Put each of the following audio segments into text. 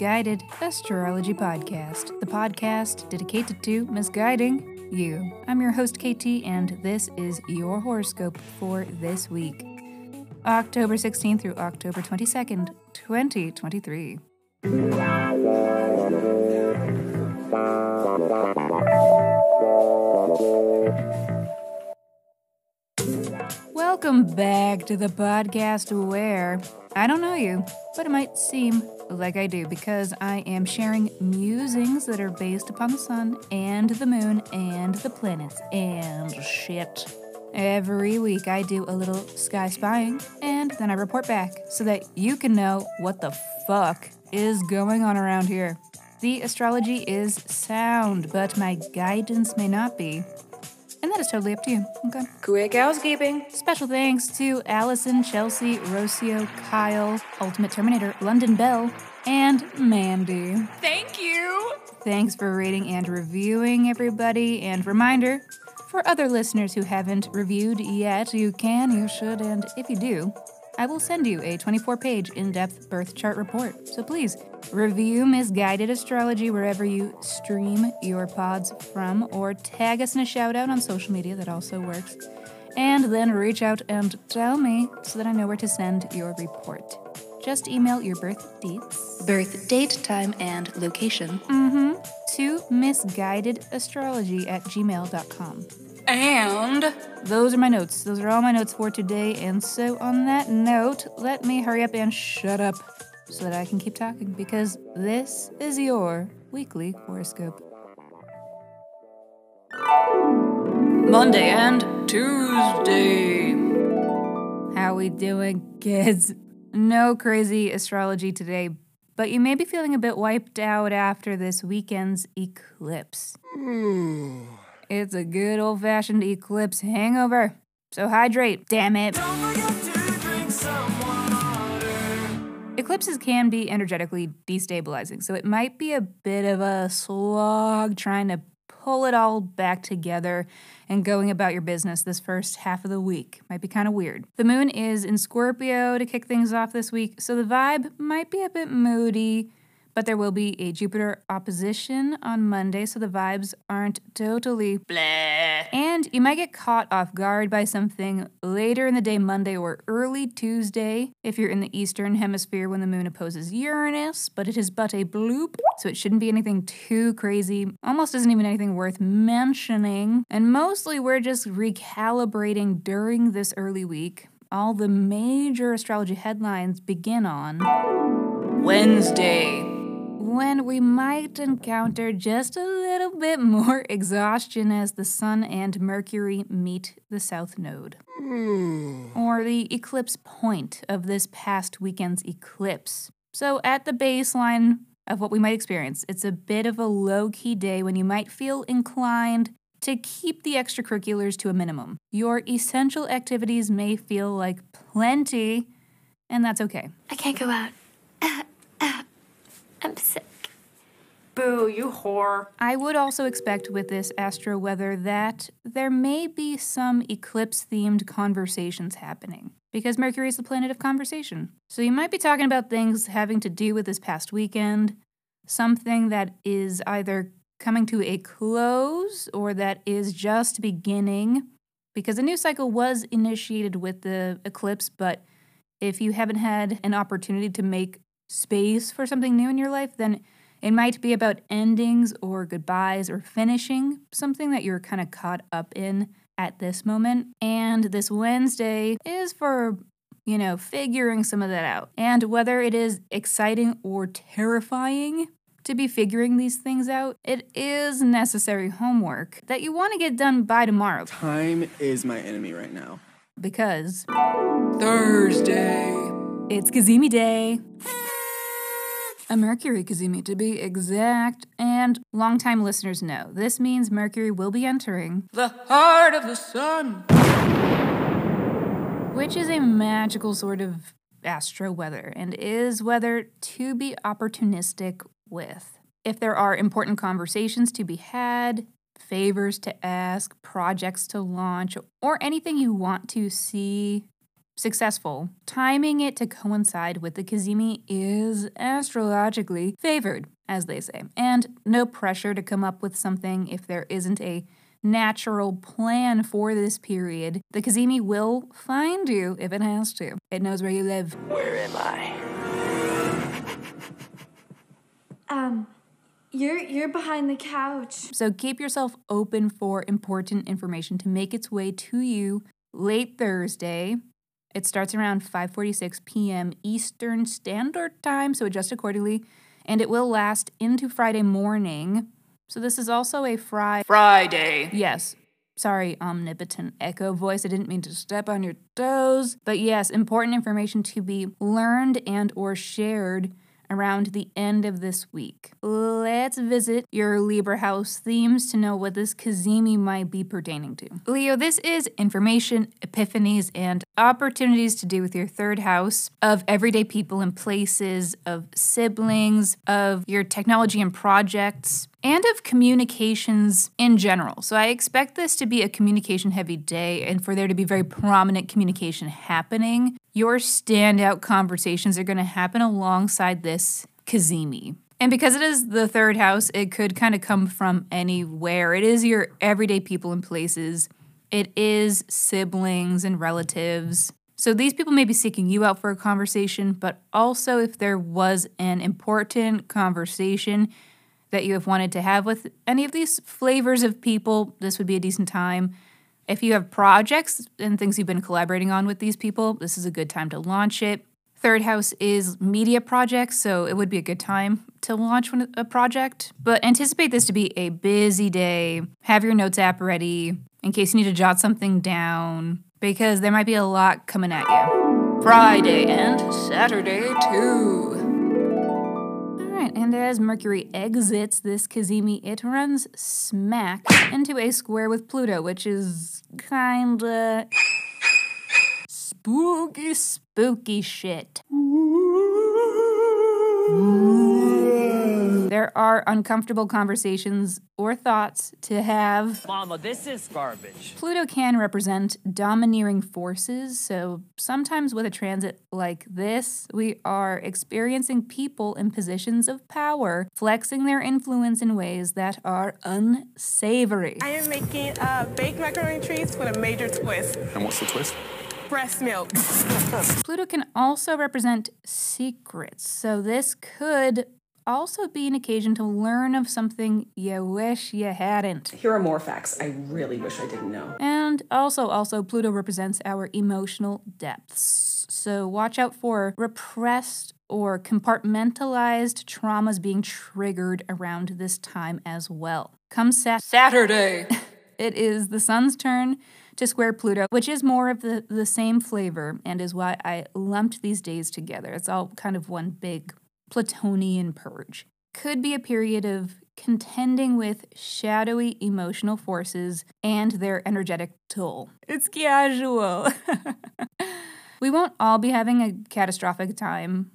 Misguided Astrology Podcast, the podcast dedicated to misguiding you. I'm your host, KT, and this is your horoscope for this week, October 16th through October 22nd, 2023. Welcome back to the podcast where I don't know you, but it might seem like I do because I am sharing musings that are based upon the sun and the moon and the planets and shit. Every week I do a little sky spying and then I report back so that you can know what the fuck is going on around here. The astrology is sound, but my guidance may not be. And that is totally up to you. Okay. Quick housekeeping. Special thanks to Allison, Chelsea, Rocio, Kyle, Ultimate Terminator, London Bell, and Mandy. Thank you. Thanks for rating and reviewing, everybody. And reminder for other listeners who haven't reviewed yet, you can, you should, and if you do, I will send you a 24 page in depth birth chart report. So please review Misguided Astrology wherever you stream your pods from, or tag us in a shout out on social media, that also works. And then reach out and tell me so that I know where to send your report. Just email your birth dates, birth date, time, and location mm-hmm, to misguidedastrology at gmail.com. And Those are my notes. Those are all my notes for today. And so, on that note, let me hurry up and shut up so that I can keep talking because this is your weekly horoscope. Monday and Tuesday. How we doing, kids? No crazy astrology today, but you may be feeling a bit wiped out after this weekend's eclipse. It's a good old fashioned eclipse hangover. So hydrate, damn it. Eclipses can be energetically destabilizing, so it might be a bit of a slog trying to pull it all back together and going about your business this first half of the week. Might be kind of weird. The moon is in Scorpio to kick things off this week, so the vibe might be a bit moody, but there will be a Jupiter opposition on Monday, so the vibes aren't totally blah. And you might get caught off guard by something later in the day, Monday or early Tuesday, if you're in the Eastern Hemisphere when the moon opposes Uranus, but it is but a bloop, so it shouldn't be anything too crazy. Almost isn't even anything worth mentioning. And mostly we're just recalibrating during this early week. All the major astrology headlines begin on Wednesday when we might encounter just a little bit more exhaustion as the Sun and Mercury meet the South Node. Hmm. Or the eclipse point of this past weekend's eclipse. So, at the baseline of what we might experience, it's a bit of a low key day when you might feel inclined to keep the extracurriculars to a minimum. Your essential activities may feel like plenty, and that's okay. I can't go out. I'm sick. boo, you whore. I would also expect with this astro weather that there may be some eclipse themed conversations happening because Mercury is the planet of conversation. So you might be talking about things having to do with this past weekend, something that is either coming to a close or that is just beginning because a new cycle was initiated with the eclipse, but if you haven't had an opportunity to make space for something new in your life, then it might be about endings or goodbyes or finishing something that you're kind of caught up in at this moment. And this Wednesday is for, you know, figuring some of that out. And whether it is exciting or terrifying to be figuring these things out, it is necessary homework that you want to get done by tomorrow Time is my enemy right now. because Thursday, it's Cazimi Day. A Mercury Cazimi to be exact, and longtime listeners know this means Mercury will be entering the heart of the sun, which is a magical sort of astro weather and is weather to be opportunistic with. If there are important conversations to be had, favors to ask, projects to launch, or anything you want to see successful, timing it to coincide with the Cazimi is astrologically favored, as they say, and no pressure to come up with something if there isn't a natural plan for this period. The Cazimi will find you if it has to. It knows where you live. Where am I? Um, you're you're behind the couch. So keep yourself open for important information to make its way to you late Thursday. It starts around 5:46 p.m. Eastern Standard Time, so adjust accordingly, and it will last into Friday morning. So this is also a Friday. Friday. Yes. Sorry, omnipotent echo voice. I didn't mean to step on your toes. But yes, important information to be learned and or shared around the end of this week. Let's visit your Libra house themes to know what this Cazimi might be pertaining to. Leo, this is information, epiphanies, and opportunities to do with your third house of everyday people and places, of siblings, of your technology and projects, and of communications in general. So I expect this to be a communication heavy day and for there to be very prominent communication happening. Your standout conversations are going to happen alongside this Cazimi. And because it is the third house, it could kind of come from anywhere. It is your everyday people and places. It is siblings and relatives. So these people may be seeking you out for a conversation, but also if there was an important conversation that you have wanted to have with any of these flavors of people, this would be a decent time. If you have projects and things you've been collaborating on with these people, this is a good time to launch it. Third house is media projects, so it would be a good time to launch a project. But anticipate this to be a busy day. Have your notes app ready in case you need to jot something down, because there might be a lot coming at you. Friday and Saturday too. As Mercury exits this Cazimi, it runs smack into a square with Pluto, which is kinda spooky, spooky shit. There are uncomfortable conversations or thoughts to have. Mama, this is garbage. Pluto can represent domineering forces, so sometimes with a transit like this, we are experiencing people in positions of power flexing their influence in ways that are unsavory. I am making uh, baked macaroni treats with a major twist. And what's the twist? Breast milk. Pluto can also represent secrets, so this could also be an occasion to learn of something you wish you hadn't. Here are more facts I really wish I didn't know. And also, also, Pluto represents our emotional depths. So watch out for repressed or compartmentalized traumas being triggered around this time as well. Come Sat- Saturday. it is the sun's turn to square Pluto, which is more of the, the same flavor and is why I lumped these days together. It's all kind of one big Plutonian purge. Could be a period of contending with shadowy emotional forces and their energetic toll. It's casual. we won't all be having a catastrophic time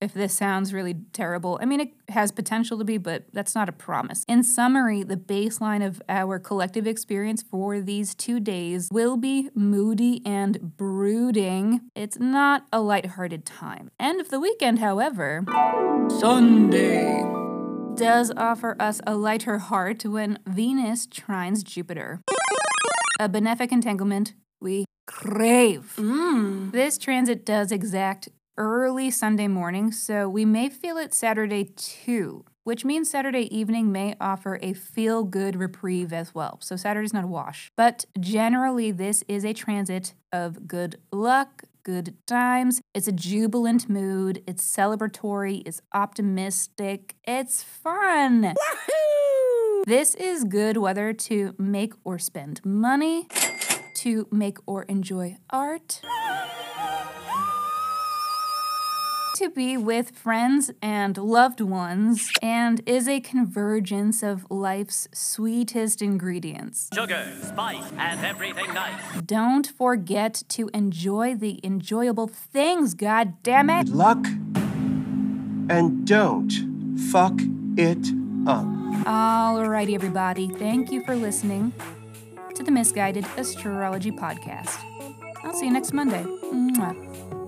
if this sounds really terrible. I mean, it has potential to be, but that's not a promise. In summary, the baseline of our collective experience for these two days will be moody and brooding. It's not a lighthearted time. End of the weekend, however, Sunday. does offer us a lighter heart when Venus trines Jupiter. A benefic entanglement we crave. Mm. This transit does exact early Sunday morning, so we may feel it Saturday too, which means Saturday evening may offer a feel good reprieve as well. So Saturday's not a wash. But generally, this is a transit of good luck, good times. It's a jubilant mood, it's celebratory, it's optimistic, it's fun. This is good weather to make or spend money, to make or enjoy art, to be with friends and loved ones, and is a convergence of life's sweetest ingredients. Sugar, spice, and everything nice. Don't forget to enjoy the enjoyable things, god damn it! Good luck and don't fuck it up. Alrighty, everybody, thank you for listening to the Misguided Astrology Podcast. I'll see you next Monday. Mwah. Mwah.